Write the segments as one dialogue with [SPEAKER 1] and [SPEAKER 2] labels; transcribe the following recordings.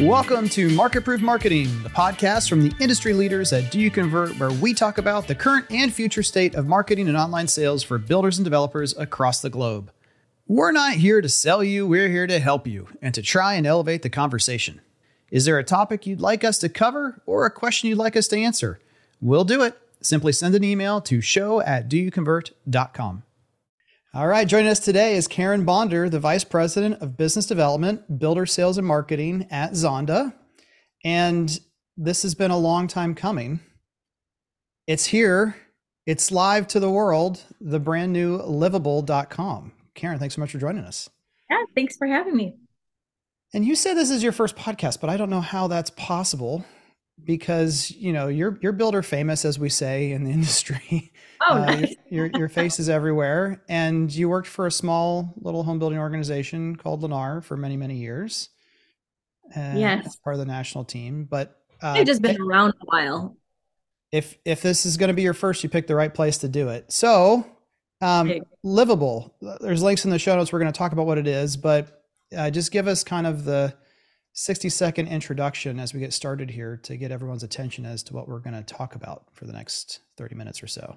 [SPEAKER 1] Welcome to Market Proof Marketing, the podcast from the industry leaders at Do You Convert, where we talk about the current and future state of marketing and online sales for builders and developers across the globe. We're not here to sell you, we're here to help you and to try and elevate the conversation. Is there a topic you'd like us to cover or a question you'd like us to answer? We'll do it. Simply send an email to show at doyouconvert.com. All right, joining us today is Karyn Bonder, the Vice President of Business Development, Builder Sales and Marketing at Zonda. And this has been a long time coming. It's here, it's live to the world, the brand new livabl.com. Karen, thanks so much for joining us.
[SPEAKER 2] Yeah, thanks for having me.
[SPEAKER 1] And you say this is your first podcast, but I don't know how that's possible because you know you're you're builder famous as we say in the industry.
[SPEAKER 2] Oh uh, nice.
[SPEAKER 1] your, your face is everywhere. And you worked for a small little home building organization called lennar for many many years
[SPEAKER 2] yes.
[SPEAKER 1] as part of the national team. But
[SPEAKER 2] uh, they've just been around a while.
[SPEAKER 1] If if this is going to be your first you picked the right place to do it. So um, livabl. There's links in the show notes. We're going to talk about what it is but uh, just give us kind of the 60 second introduction as we get started here to get everyone's attention as to what we're going to talk about for the next 30 minutes or so.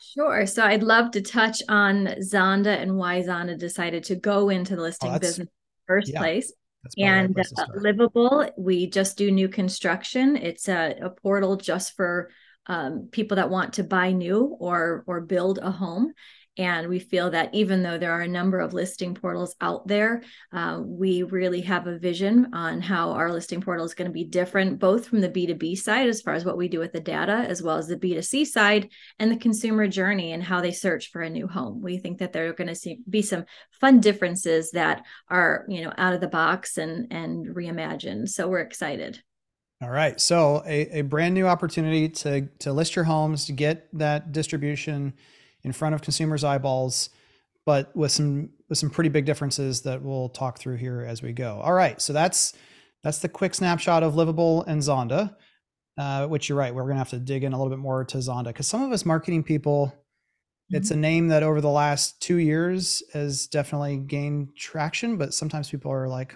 [SPEAKER 2] Sure. So I'd love to touch on Zonda and why Zonda decided to go into the listing oh, business first yeah, place. And uh, livabl, we just do new construction. It's a, a portal just for um, people that want to buy new or or build a home. And we feel that even though there are a number of listing portals out there, uh, we really have a vision on how our listing portal is going to be different, both from the B2B side, as far as what we do with the data, as well as the B2C side and the consumer journey and how they search for a new home. We think that there are going to be some fun differences that are, you know, out of the box and and reimagined. So we're excited.
[SPEAKER 1] All right. So a, a brand new opportunity to to list your homes, to get that distribution in front of consumers' eyeballs, but with some with some pretty big differences that we'll talk through here as we go. All right, so that's that's the quick snapshot of Livabl and Zonda. Uh, which you're right, we're gonna have to dig in a little bit more to Zonda because some of us marketing people, mm-hmm. it's a name that over the last two years has definitely gained traction, but sometimes people are like,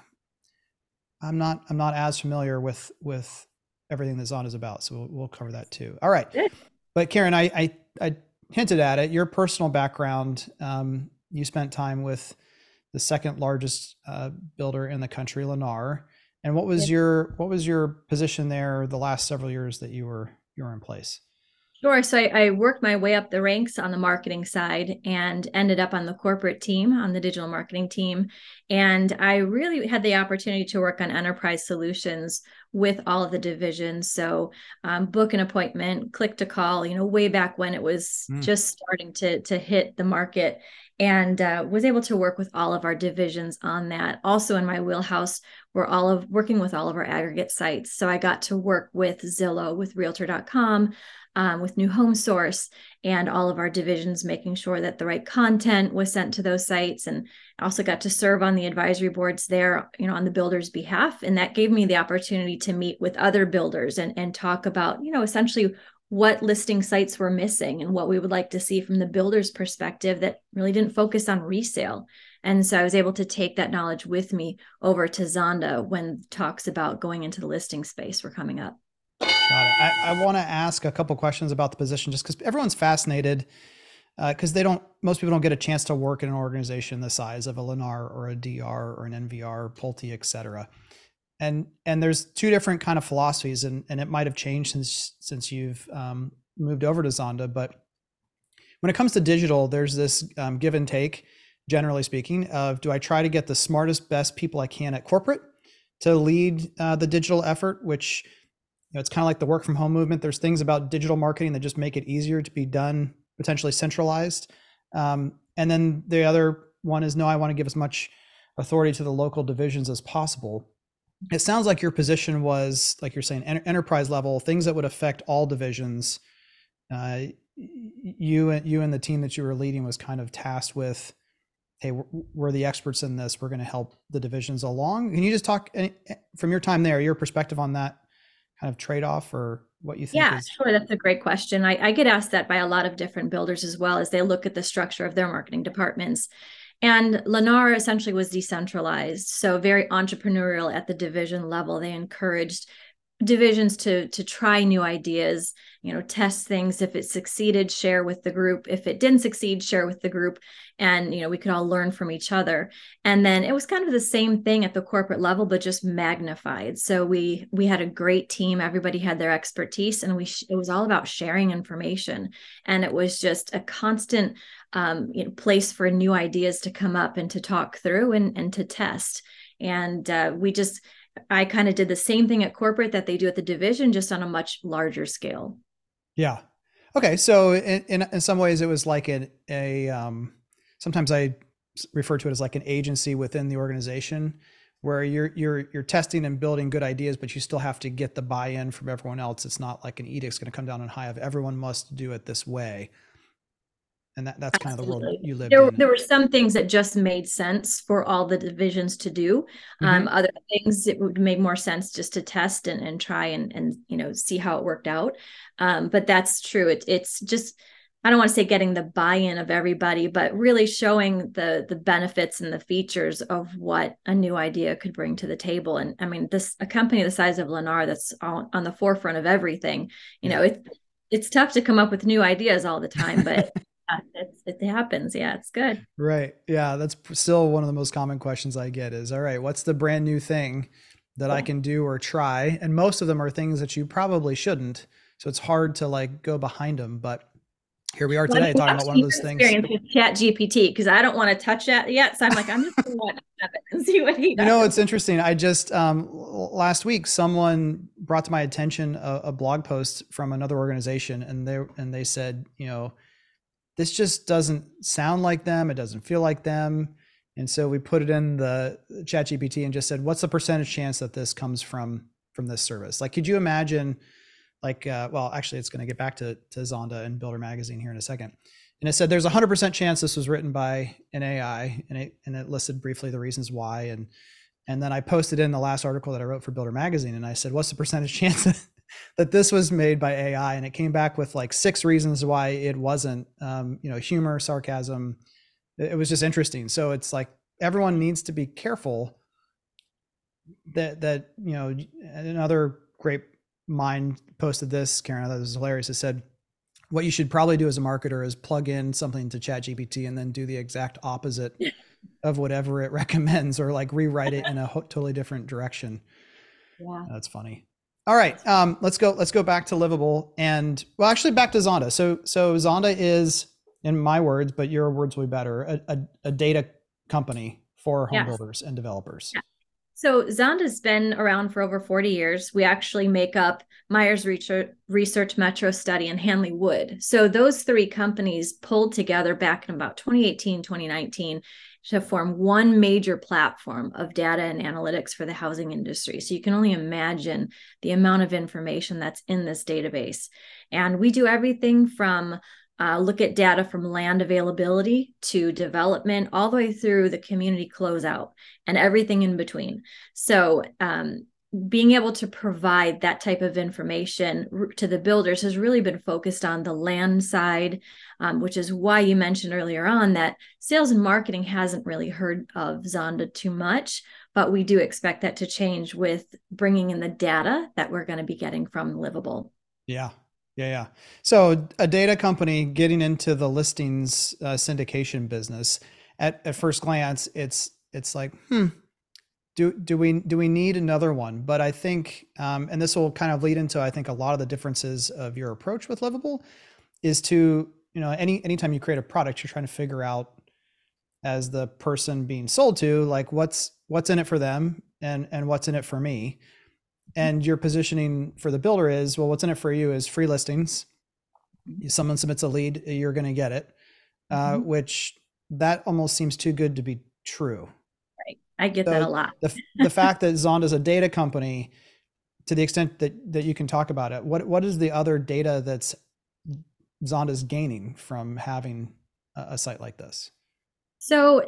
[SPEAKER 1] I'm not I'm not as familiar with with everything that Zonda is about, so we'll, we'll cover that too. All right, but Karyn, I I, I hinted at it. Your personal background, um, you spent time with the second largest uh, builder in the country, Lennar. And what was your what was your position there the last several years that you were you were in place?
[SPEAKER 2] Sure. So I, I, worked my way up the ranks on the marketing side and ended up on the corporate team, on the digital marketing team. And I really had the opportunity to work on enterprise solutions with all of the divisions. So um, book an appointment, click to call, you know, way back when it was mm. just starting to, to hit the market and uh, was able to work with all of our divisions on that. Also in my wheelhouse, we're all of working with all of our aggregate sites. So I got to work with Zillow, with Realtor.com, um, with New Home Source, and all of our divisions, making sure that the right content was sent to those sites. And also got to serve on the advisory boards there, you know, on the builder's behalf. And that gave me the opportunity to meet with other builders and, and talk about, you know, essentially what listing sites were missing and what we would like to see from the builder's perspective that really didn't focus on resale. And so I was able to take that knowledge with me over to Zonda when talks about going into the listing space were coming up.
[SPEAKER 1] Got it. I, I want to ask a couple questions about the position just because everyone's fascinated because uh, they don't most people don't get a chance to work in an organization the size of a Lennar or a DR or an NVR, Pulte, et cetera and and there's two different kind of philosophies and and it might have changed since since you've um, moved over to zonda but when it comes to digital there's this um, give and take generally speaking of do i try to get the smartest best people i can at corporate to lead uh, the digital effort which know, it's kind of like the work from home movement. There's things about digital marketing that just make it easier to be done potentially centralized. Um, and then the other one is no i want to give as much authority to the local divisions as possible. It sounds like your position was like you're saying enterprise level things that would affect all divisions. Uh, you and you and the team that you were leading was kind of tasked with hey we're, the experts in this we're going to help the divisions along. Can you just talk eh, eh, from your time there your perspective on that kind of trade-off or what you think
[SPEAKER 2] yeah
[SPEAKER 1] is-
[SPEAKER 2] sure that's a great question I, I get asked that by a lot of different builders as well as they look at the structure of their marketing departments And Lennar essentially was decentralized, so very entrepreneurial at the division level. They encouraged divisions to to try new ideas you know test things. If it succeeded share with the group. If it didn't succeed share with the group. And you know we could all learn from each other. And then it was kind of the same thing at the corporate level but just magnified. So we we had a great team. Everybody had their expertise and we it was all about sharing information. And it was just a constant um, you know, place for new ideas to come up and to talk through and and to test. And uh, we just I kind of did the same thing at corporate that they do at the division, just on a much larger scale.
[SPEAKER 1] Yeah. Okay. So in, in, in some ways, it was like a, a um, sometimes I refer to it as like an agency within the organization where you're you're you're testing and building good ideas, but you still have to get the buy-in from everyone else. It's not like an edict's going to come down on high of everyone must do it this way and that, that's kind Absolutely. of the world you live
[SPEAKER 2] there,
[SPEAKER 1] in.
[SPEAKER 2] There were some things that just made sense for all the divisions to do. Mm-hmm. Um, other things it would make more sense just to test and, and try and and you know see how it worked out. Um, but that's true. It, it's just I don't want to say getting the buy-in of everybody, but really showing the the benefits and the features of what a new idea could bring to the table. And I mean, this a company the size of Lennar that's on, on the forefront of everything. You know, it's it's tough to come up with new ideas all the time, but it happens. Yeah, it's good.
[SPEAKER 1] Right. Yeah, that's still one of the most common questions I get is, all right, what's the brand new thing that yeah. I can do or try? And most of them are things that you probably shouldn't. So it's hard to like go behind them, but here we are today talking about one of those things.
[SPEAKER 2] With Chat GPT because I don't want to touch that yet, so I'm like, I'm just going to and see what he
[SPEAKER 1] does. You know, it's interesting. I just um, last week someone brought to my attention a, a blog post from another organization, and they and they said, you know, this just doesn't sound like them. It doesn't feel like them. And so we put it in the chat GPT and just said, what's the percentage chance that this comes from, from this service? Like, could you imagine like, uh, well, actually it's going to get back to, to Zonda and Builder Magazine here in a second. And it said, there's a hundred percent chance this was written by an AI and it, and it listed briefly the reasons why. And, and then I posted in the last article that I wrote for Builder Magazine and I said, what's the percentage chance that this was made by AI, and it came back with like six reasons why it wasn't. Um, you know, humor, sarcasm. It, was just interesting. So it's like everyone needs to be careful that that you know another great mind posted this karyn i that was hilarious it said what you should probably do as a marketer is plug in something to chat gpt and then do the exact opposite of whatever it recommends or like rewrite it in a totally different direction yeah that's funny all right, um, let's go. Let's go back to livabl, and well, actually, back to Zonda. So, so Zonda is, in my words, but your words will be better, a, a, a data company for home yes. builders and developers.
[SPEAKER 2] So Zonda's been around for over 40 years. We actually make up Meyers Research, Metrostudy and Hanley Wood. So those three companies pulled together back in about 2018, 2019 to form one major platform of data and analytics for the housing industry. So you can only imagine the amount of information that's in this database. And we do everything from uh, look at data from land availability to development, all the way through the community closeout and everything in between. So, um, being able to provide that type of information to the builders has really been focused on the land side, um, which is why you mentioned earlier on that sales and marketing hasn't really heard of Zonda too much, but we do expect that to change with bringing in the data that we're going to be getting from Livabl.
[SPEAKER 1] Yeah. Yeah, yeah. So a data company getting into the listings uh, syndication business. At at first glance, it's it's like, hmm, do do we do we need another one? But I think, um, and this will kind of lead into I think a lot of the differences of your approach with Livabl, is to you know any anytime you create a product, you're trying to figure out as the person being sold to like what's what's in it for them and and what's in it for me and your positioning for the builder is well what's in it for you is free listings mm-hmm. someone submits a lead you're going to get it uh, mm-hmm. which that almost seems too good to be true Right.
[SPEAKER 2] I get so that a lot.
[SPEAKER 1] the, the fact that Zonda is a data company, to the extent that that you can talk about it, what what is the other data that's Zonda's gaining from having a, a site like this?
[SPEAKER 2] So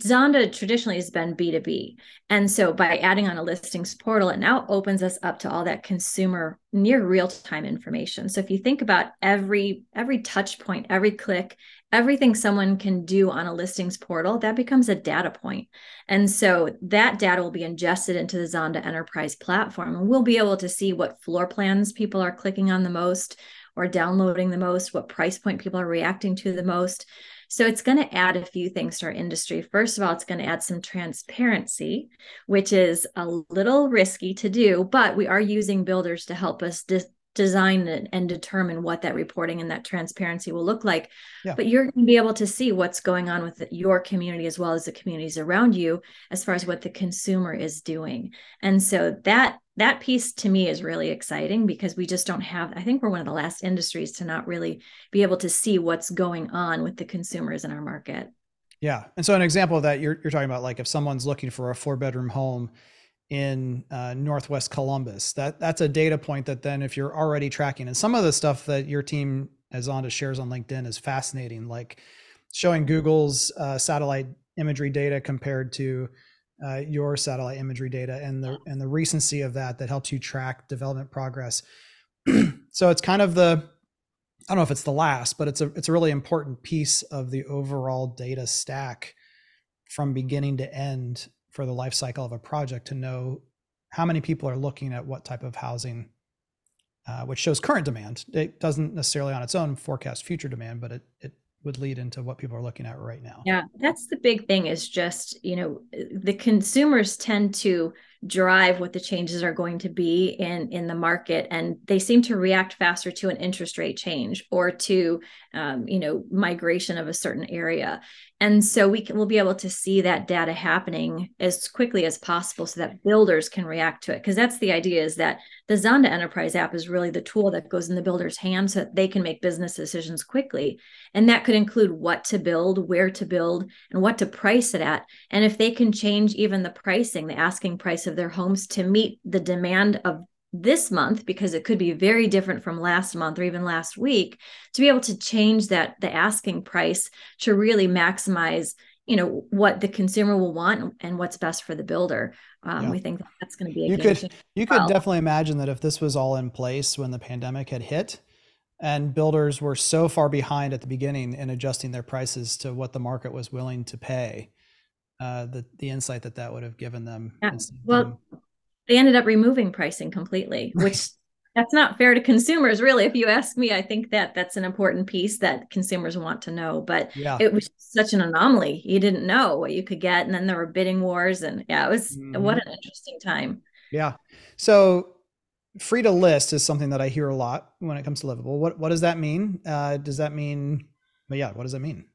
[SPEAKER 2] Zonda traditionally has been B2B. And so by adding on a listings portal, it now opens us up to all that consumer near real-time information. So if you think about every every touch point, every click, everything someone can do on a listings portal that becomes a data point and so that data will be ingested into the zonda enterprise platform and we'll be able to see what floor plans people are clicking on the most or downloading the most what price point people are reacting to the most so it's going to add a few things to our industry. First of all, it's going to add some transparency, which is a little risky to do, but we are using builders to help us dis- design and determine what that reporting and that transparency will look like. Yeah. But you're going to be able to see what's going on with your community as well as the communities around you as far as what the consumer is doing. And so that that piece to me is really exciting because we just don't have i think we're one of the last industries to not really be able to see what's going on with the consumers in our market.
[SPEAKER 1] Yeah. And so an example of that you're, you're talking about like if someone's looking for a four bedroom home in uh, northwest columbus that that's a data point that then if you're already tracking and some of the stuff that your team as Zonda shares on linkedin is fascinating like showing google's uh, satellite imagery data compared to uh, your satellite imagery data and the and the recency of that that helps you track development progress. so it's kind of the I don't know if it's the last, but it's a it's a really important piece of the overall data stack from beginning to end for the life cycle of a project to know how many people are looking at what type of housing, uh, which shows current demand. It doesn't necessarily on its own forecast future demand, but it it would lead into what people are looking at right now.
[SPEAKER 2] Yeah, that's the big thing is just, you know, the consumers tend to drive what the changes are going to be in in the market. And they seem to react faster to an interest rate change or to um, you know migration of a certain area. And so we can we'll be able to see that data happening as quickly as possible so that builders can react to it. Because that's the idea is that the zonda enterprise app is really the tool that goes in the builder's hands so that they can make business decisions quickly. And that could include what to build where to build and what to price it at. And if they can change even the pricing the asking price of their homes to meet the demand of this month because it could be very different from last month or even last week to be able to change that the asking price to really maximize you know what the consumer will want and what's best for the builder um, yeah. we think that that's going to be a
[SPEAKER 1] you could you could well. definitely imagine that if this was all in place when the pandemic had hit and builders were so far behind at the beginning in adjusting their prices to what the market was willing to pay uh, the the insight that that would have given them.
[SPEAKER 2] Yeah. Well, they ended up removing pricing completely, which that's not fair to consumers, really. If you ask me, I think that that's an important piece that consumers want to know. But yeah. it was such an anomaly; you didn't know what you could get, and then there were bidding wars, and yeah, it was mm-hmm. what an interesting time.
[SPEAKER 1] Yeah. So free to list is something that I hear a lot when it comes to livabl. What what does that mean? Uh, does that mean? But yeah, what does that mean?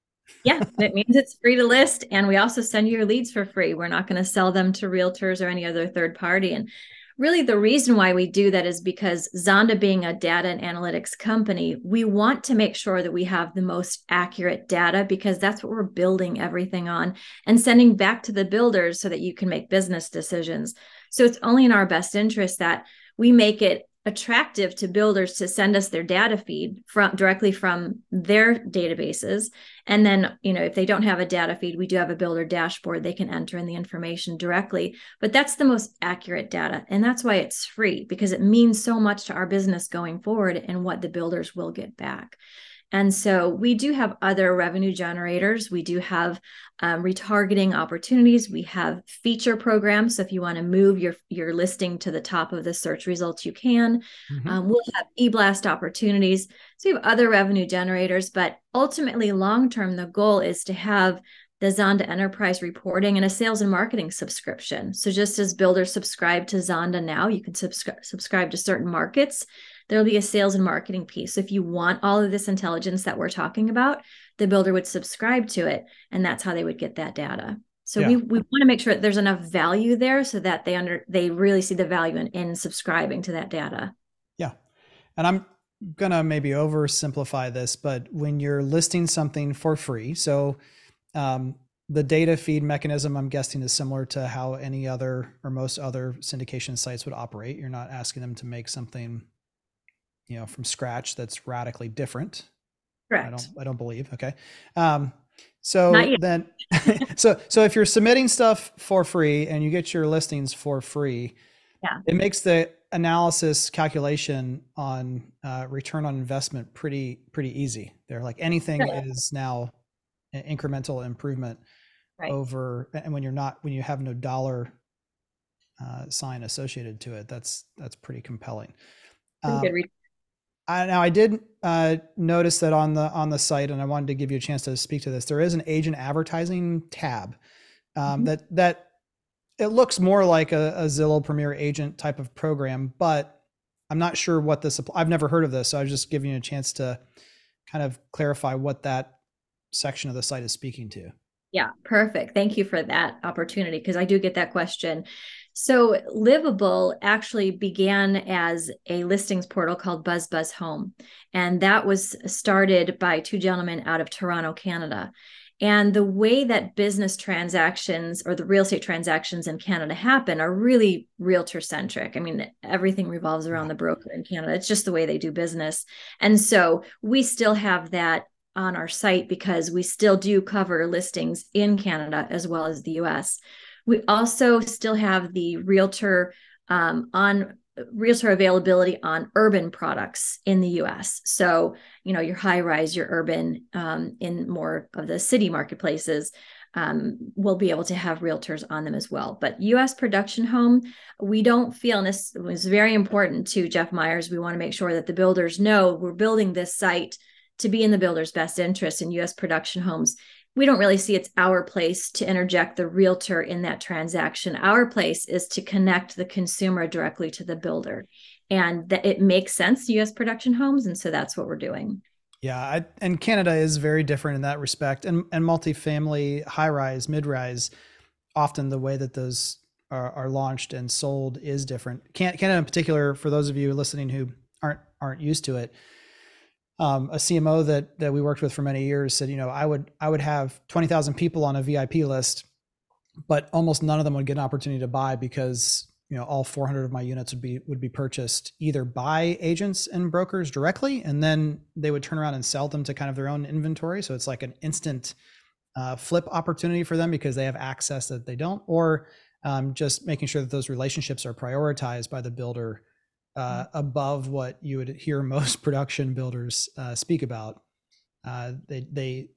[SPEAKER 2] Yeah, it means it's free to list. And we also send you your leads for free. We're not going to sell them to realtors or any other third party. And really, the reason why we do that is because Zonda, being a data and analytics company, we want to make sure that we have the most accurate data because that's what we're building everything on and sending back to the builders so that you can make business decisions. So it's only in our best interest that we make it attractive to builders to send us their data feed from directly from their databases. And then you know if they don't have a data feed we do have a builder dashboard. They can enter in the information directly. But that's the most accurate data. And that's why it's free because it means so much to our business going forward and what the builders will get back and so we do have other revenue generators. We do have um, retargeting opportunities. We have feature programs. So if you want to move your, your listing to the top of the search results, you can. Mm-hmm. Um, we'll have e-blast opportunities. So we have other revenue generators, but ultimately, long term, the goal is to have the Zonda Enterprise reporting and a sales and marketing subscription. So just as builders subscribe to Zonda now, you can subscribe subscribe to certain markets there'll be a sales and marketing piece. So if you want all of this intelligence that we're talking about, the builder would subscribe to it, and that's how they would get that data. So yeah. we, we want to make sure that there's enough value there so that they under they really see the value in, in subscribing to that data.
[SPEAKER 1] Yeah. And I'm gonna maybe oversimplify this, but when you're listing something for free, so um, the data feed mechanism i'm guessing is similar to how any other or most other syndication sites would operate you're not asking them to make something you know from scratch that's radically different
[SPEAKER 2] Correct.
[SPEAKER 1] i don't i don't believe okay um so then so so if you're submitting stuff for free and you get your listings for free
[SPEAKER 2] yeah
[SPEAKER 1] it makes the analysis calculation on uh, return on investment pretty pretty easy. They're like anything is now an incremental improvement right. over, and when you're not when you have no dollar uh, sign associated to it, that's that's pretty compelling. Um, I, now I did uh, notice that on the on the site, and I wanted to give you a chance to speak to this. There is an agent advertising tab um, mm-hmm. that that it looks more like a, a, Zillow Premier Agent type of program, but I'm not sure what this. I've never heard of this, so I was just giving you a chance to kind of clarify what that section of the site is speaking to.
[SPEAKER 2] Yeah, perfect. Thank you for that opportunity because I do get that question. So, Livabl actually began as a listings portal called Buzz Buzz Home. And that was started by two gentlemen out of Toronto, Canada. And the way that business transactions or the real estate transactions in Canada happen are really realtor centric. I mean, everything revolves around the broker in Canada. It's just the way they do business. And so we still have that on our site because we still do cover listings in Canada as well as the US. We also still have the realtor um, on realtor availability on urban products in the US. So, you know, your high rise, your urban um, in more of the city marketplaces um, will be able to have realtors on them as well. But US production home, we don't feel, and this was very important to Jeff Meyers. We want to make sure that the builders know we're building this site to be in the builder's best interest in US production homes we don't really see it's our place to interject the realtor in that transaction. Our place is to connect the consumer directly to the builder. And that it makes sense to US production homes. And so that's what we're doing.
[SPEAKER 1] Yeah, I, and Canada is very different in that respect. And and multifamily, high rise, mid rise, often the way that those are, are launched and sold is different. Canada, in particular, for those of you listening who aren't aren't used to it, um, a CMO that that we worked with for many years said, you know, I would I would have twenty thousand people on a VIP list, but almost none of them would get an opportunity to buy because you know all 400 of my units would be would be purchased either by agents and brokers directly, and then they would turn around and sell them to kind of their own inventory. So it's like an instant uh, flip opportunity for them because they have access that they don't, or um, just making sure that those relationships are prioritized by the builder uh, mm-hmm. above what you would hear most production builders uh, speak about. Uh, they, they,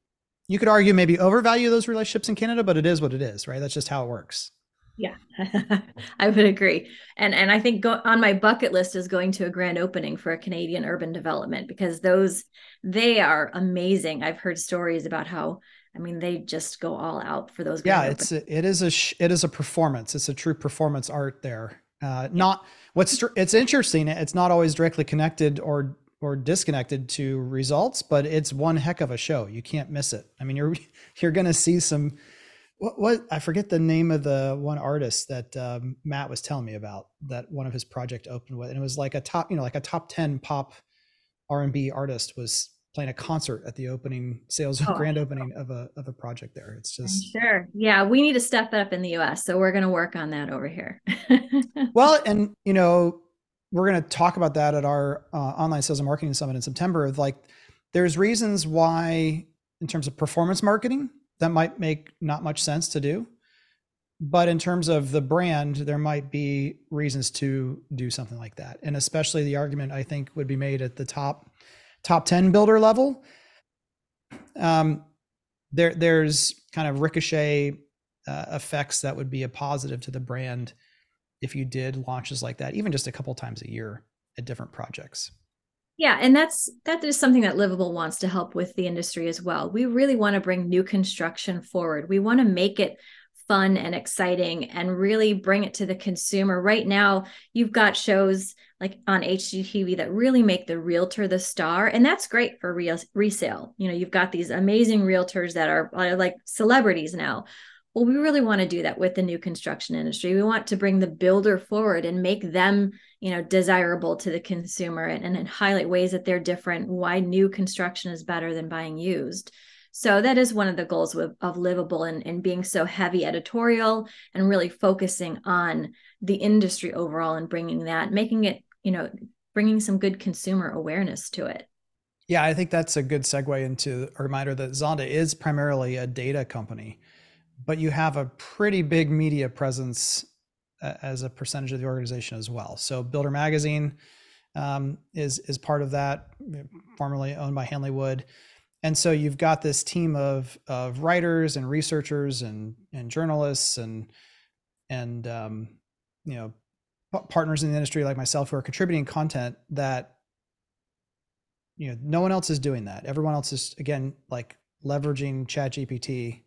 [SPEAKER 1] you could argue maybe overvalue those relationships in Canada, but it is what it is, right? That's just how it works.
[SPEAKER 2] Yeah, I would agree. And and I think go, on my bucket list is going to a grand opening for a Canadian urban development because those they are amazing. I've heard stories about how I mean they just go all out for those.
[SPEAKER 1] Yeah, it's a, it is a it is a performance. It's a true performance art there. Uh, not what's it's interesting. It's not always directly connected or or disconnected to results, but it's one heck of a show. You can't miss it. I mean, you're you're going to see some. What, what I forget the name of the one artist that um, Matt was telling me about that one of his project opened with, and it was like a top, you know, like a top ten pop R and B artist was playing a concert at the opening sales oh. grand opening of a of a project there. It's just
[SPEAKER 2] sure. Yeah, we need to step up in the US. So we're going to work on that over here.
[SPEAKER 1] well, and you know, we're going to talk about that at our uh, online sales and marketing summit in September of like there's reasons why in terms of performance marketing that might make not much sense to do. But in terms of the brand, there might be reasons to do something like that. And especially the argument I think would be made at the top top 10 builder level, um, there there's kind of ricochet uh, effects that would be a positive to the brand if you did launches like that, even just a couple times a year at different projects.
[SPEAKER 2] Yeah, and that's that is something that Livabl wants to help with the industry as well. We really want to bring new construction forward. We want to make it fun and exciting and really bring it to the consumer. Right now, you've got shows like on HGTV that really make the realtor the star, and that's great for real resale. You know, you've got these amazing realtors that are, are like celebrities now. Well, we really want to do that with the new construction industry. We want to bring the builder forward and make them, you know, desirable to the consumer and, and highlight ways that they're different, why new construction is better than buying used. So that is one of the goals of, Livabl and, and being so heavy editorial and really focusing on the industry overall and bringing that, making it, you know, bringing some good consumer awareness to it.
[SPEAKER 1] Yeah, I think that's a good segue into a reminder that Zonda is primarily a data company, but you have a pretty big media presence as a percentage of the organization as well. So Builder Magazine um, is is part of that, formerly owned by Hanley Wood. And so you've got this team of of writers and researchers and and journalists and and um, you know partners in the industry like myself who are contributing content that you know no one else is doing that. Everyone else is again like leveraging Chat GPT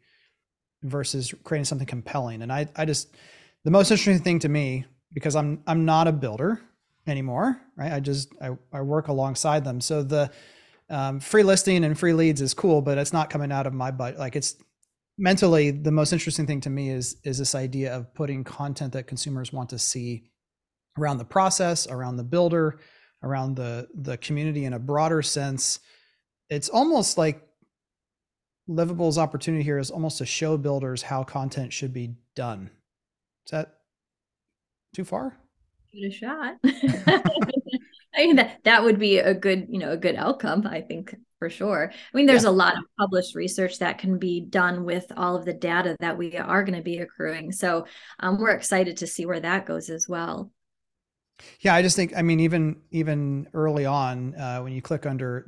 [SPEAKER 1] versus creating something compelling. And I I just the most interesting thing to me because I'm I'm not a builder anymore, right? I just I, I work alongside them. So the um, free listing and free leads is cool, but it's not coming out of my butt. Like it's mentally the most interesting thing to me is is this idea of putting content that consumers want to see around the process, around the builder, around the the community in a broader sense. It's almost like Livabl's opportunity here is almost to show builders how content should be done. Is that too far?
[SPEAKER 2] Give it a shot. I mean that that would be a good, you know, a good outcome, I think for sure. I mean, there's yeah. a lot of published research that can be done with all of the data that we are going to be accruing. So um, we're excited to see where that goes as well.
[SPEAKER 1] Yeah, I just think I mean even even early on uh, when you click under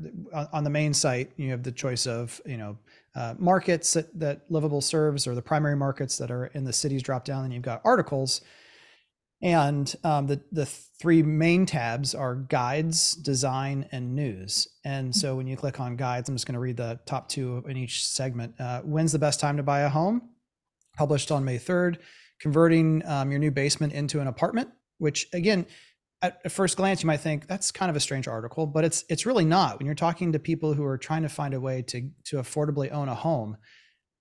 [SPEAKER 1] on the main site, you have the choice of you know uh, markets that, that Livabl serves or the primary markets that are in the cities drop down. and you've got articles, and um, the the three main tabs are guides, design, and news. And so when you click on guides, I'm just going to read the top two in each segment. Uh, when's the best time to buy a home? Published on May 3rd. Converting um, your new basement into an apartment which again, at first glance you might think that's kind of a strange article, but it's it's really not. When you're talking to people who are trying to find a way to to affordably own a home,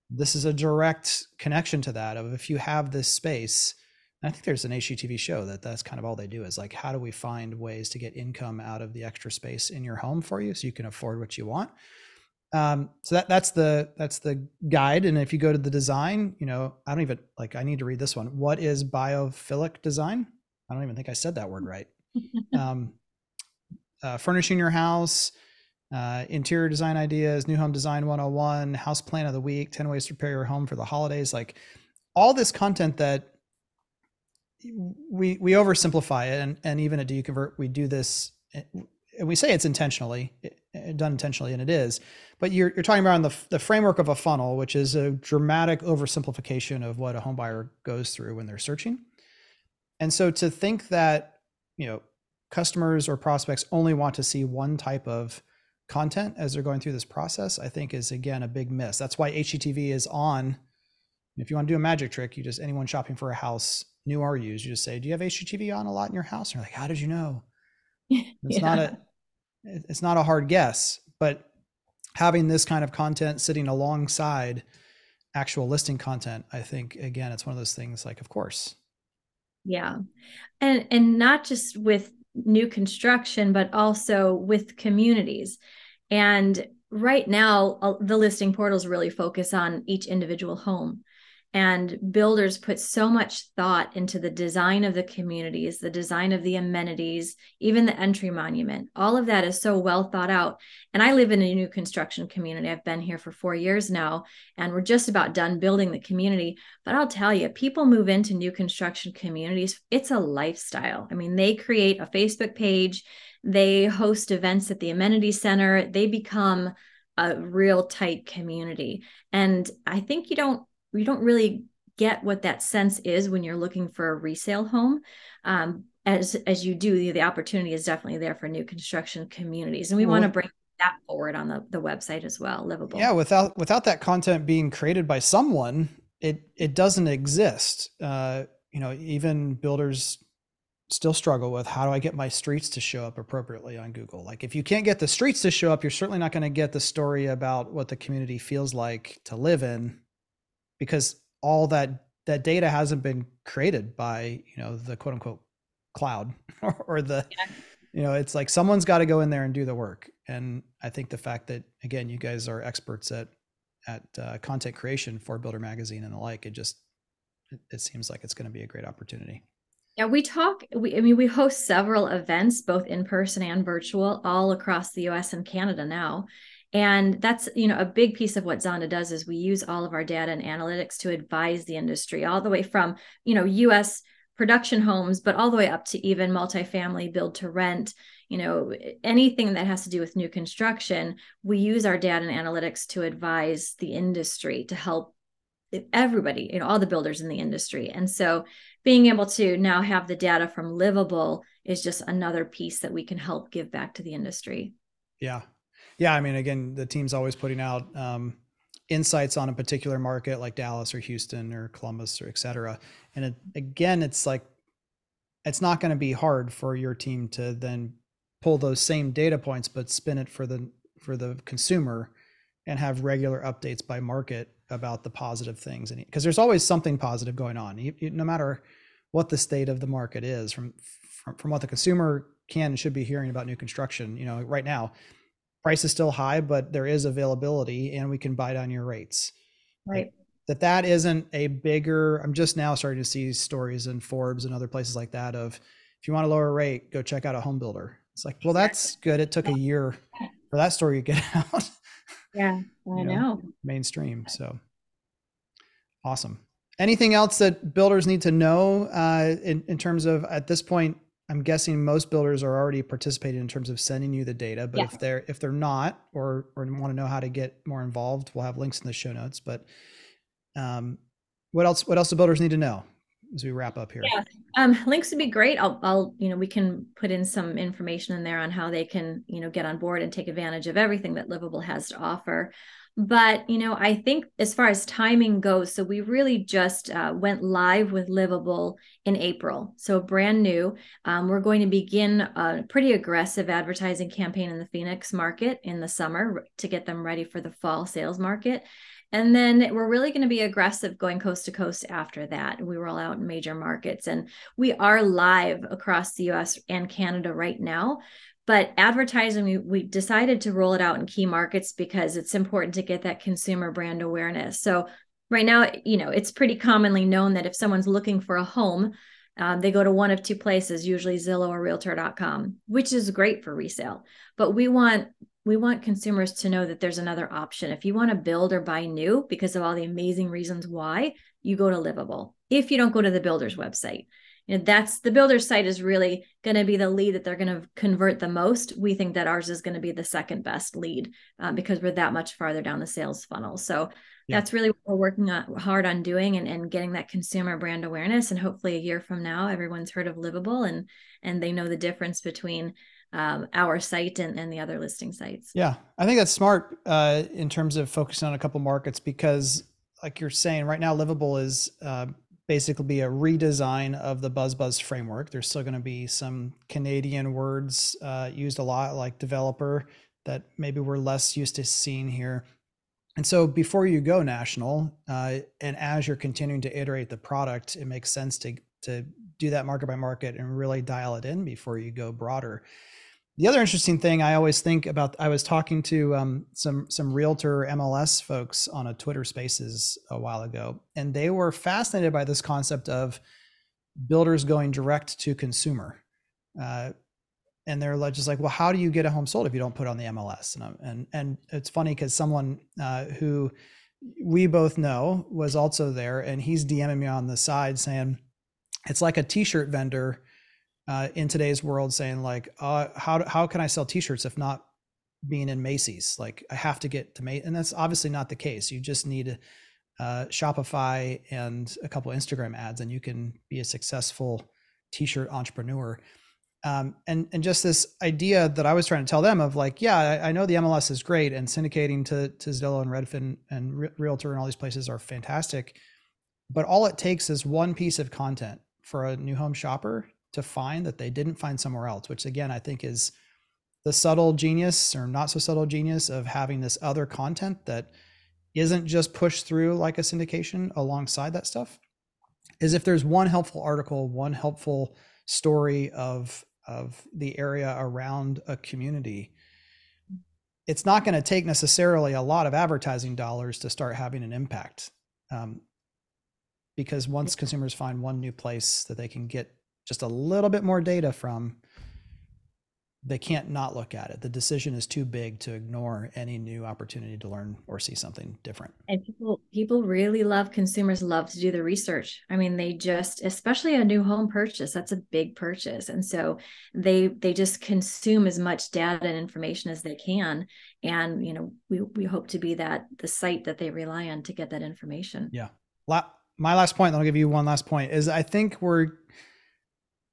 [SPEAKER 1] this is a direct connection to that of if you have this space. I think there's an HGTV show that that's kind of all they do is like, how do we find ways to get income out of the extra space in your home for you so you can afford what you want? Um, so that that's the that's the guide. And if you go to the design, you know, I don't even like I need to read this one. What is biophilic design? I don't even think I said that word right. Um, uh, furnishing your house, uh, interior design ideas, new home design 101, house plan of the week, 10 ways to prepare your home for the holidays. Like all this content that we we oversimplify it, and and even at Do You Convert, we do this, and we say it's intentionally eh, done intentionally, and it is. But you're you're talking about the the framework of a funnel, which is a dramatic oversimplification of what a home buyer goes through when they're searching. And so to think that, you know, customers or prospects only want to see one type of content as they're going through this process, I think is again a big miss. That's why HGTV is on. If you want to do a magic trick, you just anyone shopping for a house, new or used, you just say, "Do you have HGTV on a lot in your house?" And you're like, "How did you know?" It's yeah. not a it's not a hard guess, but having this kind of content sitting alongside actual listing content, I think again, it's one of those things like, of course,
[SPEAKER 2] yeah. And and not just with new construction but also with communities. And right now uh, the listing portals really focus on each individual home and builders put so much thought into the design of the communities the design of the amenities even the entry monument. All of that is so well thought out. And i live in a new construction community. I've been here for four years now and we're just about done building the community. But i'll tell you people move into new construction communities. It's a lifestyle. I mean they create a facebook page they host events at the amenity center they become a real tight community. And i think you don't you don't really get what that sense is when you're looking for a resale home. Um, as as you do, the, the, opportunity is definitely there for new construction communities, and we well, want to bring that forward on the, the website as well. Livabl.
[SPEAKER 1] Yeah, without without that content being created by someone, it it doesn't exist. Uh, you know, even builders still struggle with how do I get my streets to show up appropriately on Google. Like if you can't get the streets to show up, you're certainly not going to get the story about what the community feels like to live in because all that that data hasn't been created by you know the quote unquote cloud or the yeah. you know it's like someone's got to go in there and do the work. And i think the fact that again you guys are experts at at uh, content creation for builder magazine and the like it just it, it seems like it's going to be a great opportunity.
[SPEAKER 2] Yeah we talk we, i mean we host several events both in person and virtual all across the us and canada now and that's you know a big piece of what zonda does is we use all of our data and analytics to advise the industry all the way from you know us production homes, but all the way up to even multifamily build to rent, you know, anything that has to do with new construction, we use our data and analytics to advise the industry to help everybody, you know, all the builders in the industry. And so being able to now have the data from Livabl is just another piece that we can help give back to the industry.
[SPEAKER 1] Yeah. Yeah. I mean, again, the team's always putting out um, insights on a particular market like Dallas or Houston or Columbus or et cetera. And it, again, it's like, it's not going to be hard for your team to then pull those same data points, but spin it for the, for the consumer and have regular updates by market about the positive things and because there's always something positive going on you, you, no matter what the state of the market is from, from from what the consumer can and should be hearing about new construction you know right now price is still high but there is availability and we can buy down your rates
[SPEAKER 2] right
[SPEAKER 1] that that isn't a bigger i'm just now starting to see stories in forbes and other places like that of if you want a lower rate go check out a home builder it's like well that's good it took a year for that story to get out
[SPEAKER 2] yeah, I know, know.
[SPEAKER 1] Mainstream. So awesome. Anything else that builders need to know uh, in, in terms of at this point? I'm guessing most builders are already participating in terms of sending you the data, but yeah. if they're if they're not or or want to know how to get more involved, we'll have links in the show notes. But um, what else? What else do builders need to know? as we wrap up here?
[SPEAKER 2] Yeah, um, links would be great. I'll, I'll, you know, we can put in some information in there on how they can, you know, get on board and take advantage of everything that Livabl has to offer. But you know, I think as far as timing goes, so we really just uh, went live with Livabl in April, so brand new. Um, we're going to begin a pretty aggressive advertising campaign in the Phoenix market in the summer to get them ready for the fall sales market. And then we're really going to be aggressive going coast to coast after that. We roll out in major markets and we are live across the US and Canada right now. But advertising, we, we decided to roll it out in key markets because it's important to get that consumer brand awareness. So right now, you know, it's pretty commonly known that if someone's looking for a home, um, they go to one of two places, usually Zillow or Realtor.com, which is great for resale. But we want we want consumers to know that there's another option. If you want to build or buy new because of all the amazing reasons why, you go to Livabl. If you don't go to the builder's website, you know, that's the builder's site is really going to be the lead that they're going to convert the most. We think that ours is going to be the second best lead uh, because we're that much farther down the sales funnel. So yeah. that's really what we're working on, hard on doing and, and getting that consumer brand awareness. And hopefully a year from now, everyone's heard of Livabl and and they know the difference between um, our site and, and the other listing sites.
[SPEAKER 1] Yeah, I think that's smart uh, in terms of focusing on a couple markets because, like you're saying, right now, Livabl is uh, basically be a redesign of the BuzzBuzz framework. There's still going to be some Canadian words uh, used a lot, like developer, that maybe we're less used to seeing here. And so, before you go national, uh, and as you're continuing to iterate the product, it makes sense to to do that market by market and really dial it in before you go broader. The other interesting thing I always think about, I was talking to um, some some realtor MLS folks on a Twitter Spaces a while ago, and they were fascinated by this concept of builders going direct to consumer. Uh, and they're just like, well, how do you get a home sold if you don't put on the MLS? And and and it's funny because someone uh, who we both know was also there, and he's DMing me on the side saying, it's like a T-shirt vendor uh, in today's world saying like, uh, how how can I sell T-shirts if not being in Macy's? Like I have to get to Macy's, and that's obviously not the case. You just need uh, Shopify and a couple Instagram ads, and you can be a successful T-shirt entrepreneur. Um, and and just this idea that I was trying to tell them of like, yeah, I, I know the MLS is great, and syndicating to to Zillow and Redfin and Re- Realtor and all these places are fantastic, but all it takes is one piece of content for a new home shopper to find that they didn't find somewhere else, which again, I think is the subtle genius or not so subtle genius of having this other content that isn't just pushed through like a syndication alongside that stuff is if there's one helpful article, one helpful story of of the area around a community, it's not going to take necessarily a lot of advertising dollars to start having an impact. Um, because once consumers find one new place that they can get just a little bit more data from, they can't not look at it. The decision is too big to ignore any new opportunity to learn or see something different.
[SPEAKER 2] And people people really love consumers love to do the research. I mean, they just especially a new home purchase, that's a big purchase. And so they they just consume as much data and information as they can and, you know, we we hope to be that the site that they rely on to get that information.
[SPEAKER 1] Yeah. La- my last point, I'll give you one last point is I think we're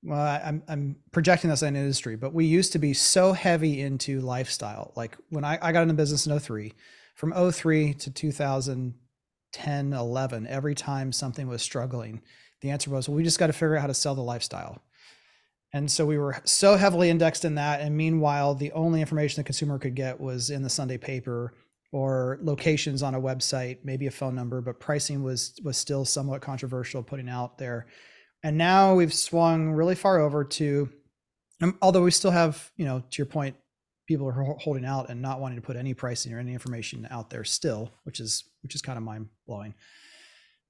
[SPEAKER 1] well, I'm I'm projecting this in industry, but we used to be so heavy into lifestyle. Like when I, I got into business in 03, from 03 to 2010, 11, every time something was struggling, the answer was, well, we just got to figure out how to sell the lifestyle. And so we were so heavily indexed in that. And meanwhile, the only information the consumer could get was in the Sunday paper or locations on a website, maybe a phone number, but pricing was was still somewhat controversial putting out there. And now we've swung really far over to, um, although we still have, you know, to your point, people are holding out and not wanting to put any pricing or any information out there still, which is which is kind of mind blowing.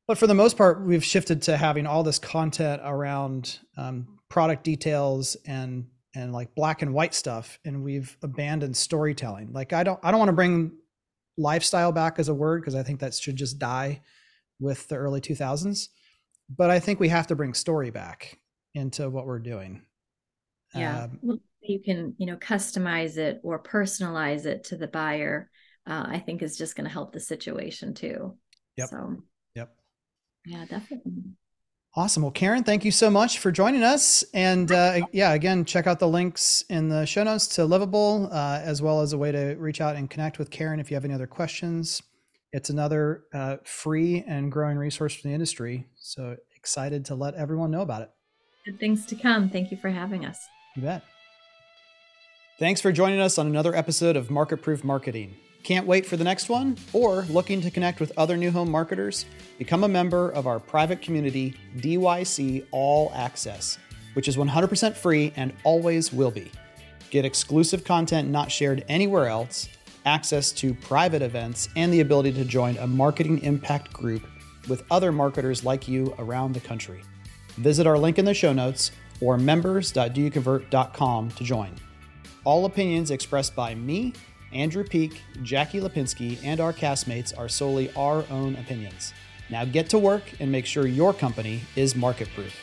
[SPEAKER 1] But for the most part, we've shifted to having all this content around um, product details and and like black and white stuff, and we've abandoned storytelling. Like I don't I don't want to bring lifestyle back as a word because I think that should just die with the early 2000s but I think we have to bring story back into what we're doing.
[SPEAKER 2] Yeah. Um, well, you can, you know, customize it or personalize it to the buyer. Uh, I think is just going to help the situation too.
[SPEAKER 1] Yep.
[SPEAKER 2] So,
[SPEAKER 1] yep.
[SPEAKER 2] Yeah, definitely.
[SPEAKER 1] Awesome. Well, Karyn, thank you so much for joining us. And uh, yeah, again, check out the links in the show notes to Livabl, uh, as well as a way to reach out and connect with Karyn if you have any other questions. It's another uh, free and growing resource for the industry. So excited to let everyone know about it.
[SPEAKER 2] Good things to come. Thank you for having us.
[SPEAKER 1] You bet. Thanks for joining us on another episode of Market Proof Marketing. Can't wait for the next one? Or looking to connect with other new home marketers? Become a member of our private community, DYC All Access, which is 100% free and always will be. Get exclusive content not shared anywhere else access to private events, and the ability to join a marketing impact group with other marketers like you around the country. Visit our link in the show notes or members.doyouconvert.com to join. All opinions expressed by me, Andrew Peak, Jackie Lipinski, and our castmates are solely our own opinions. Now get to work and make sure your company is market proof.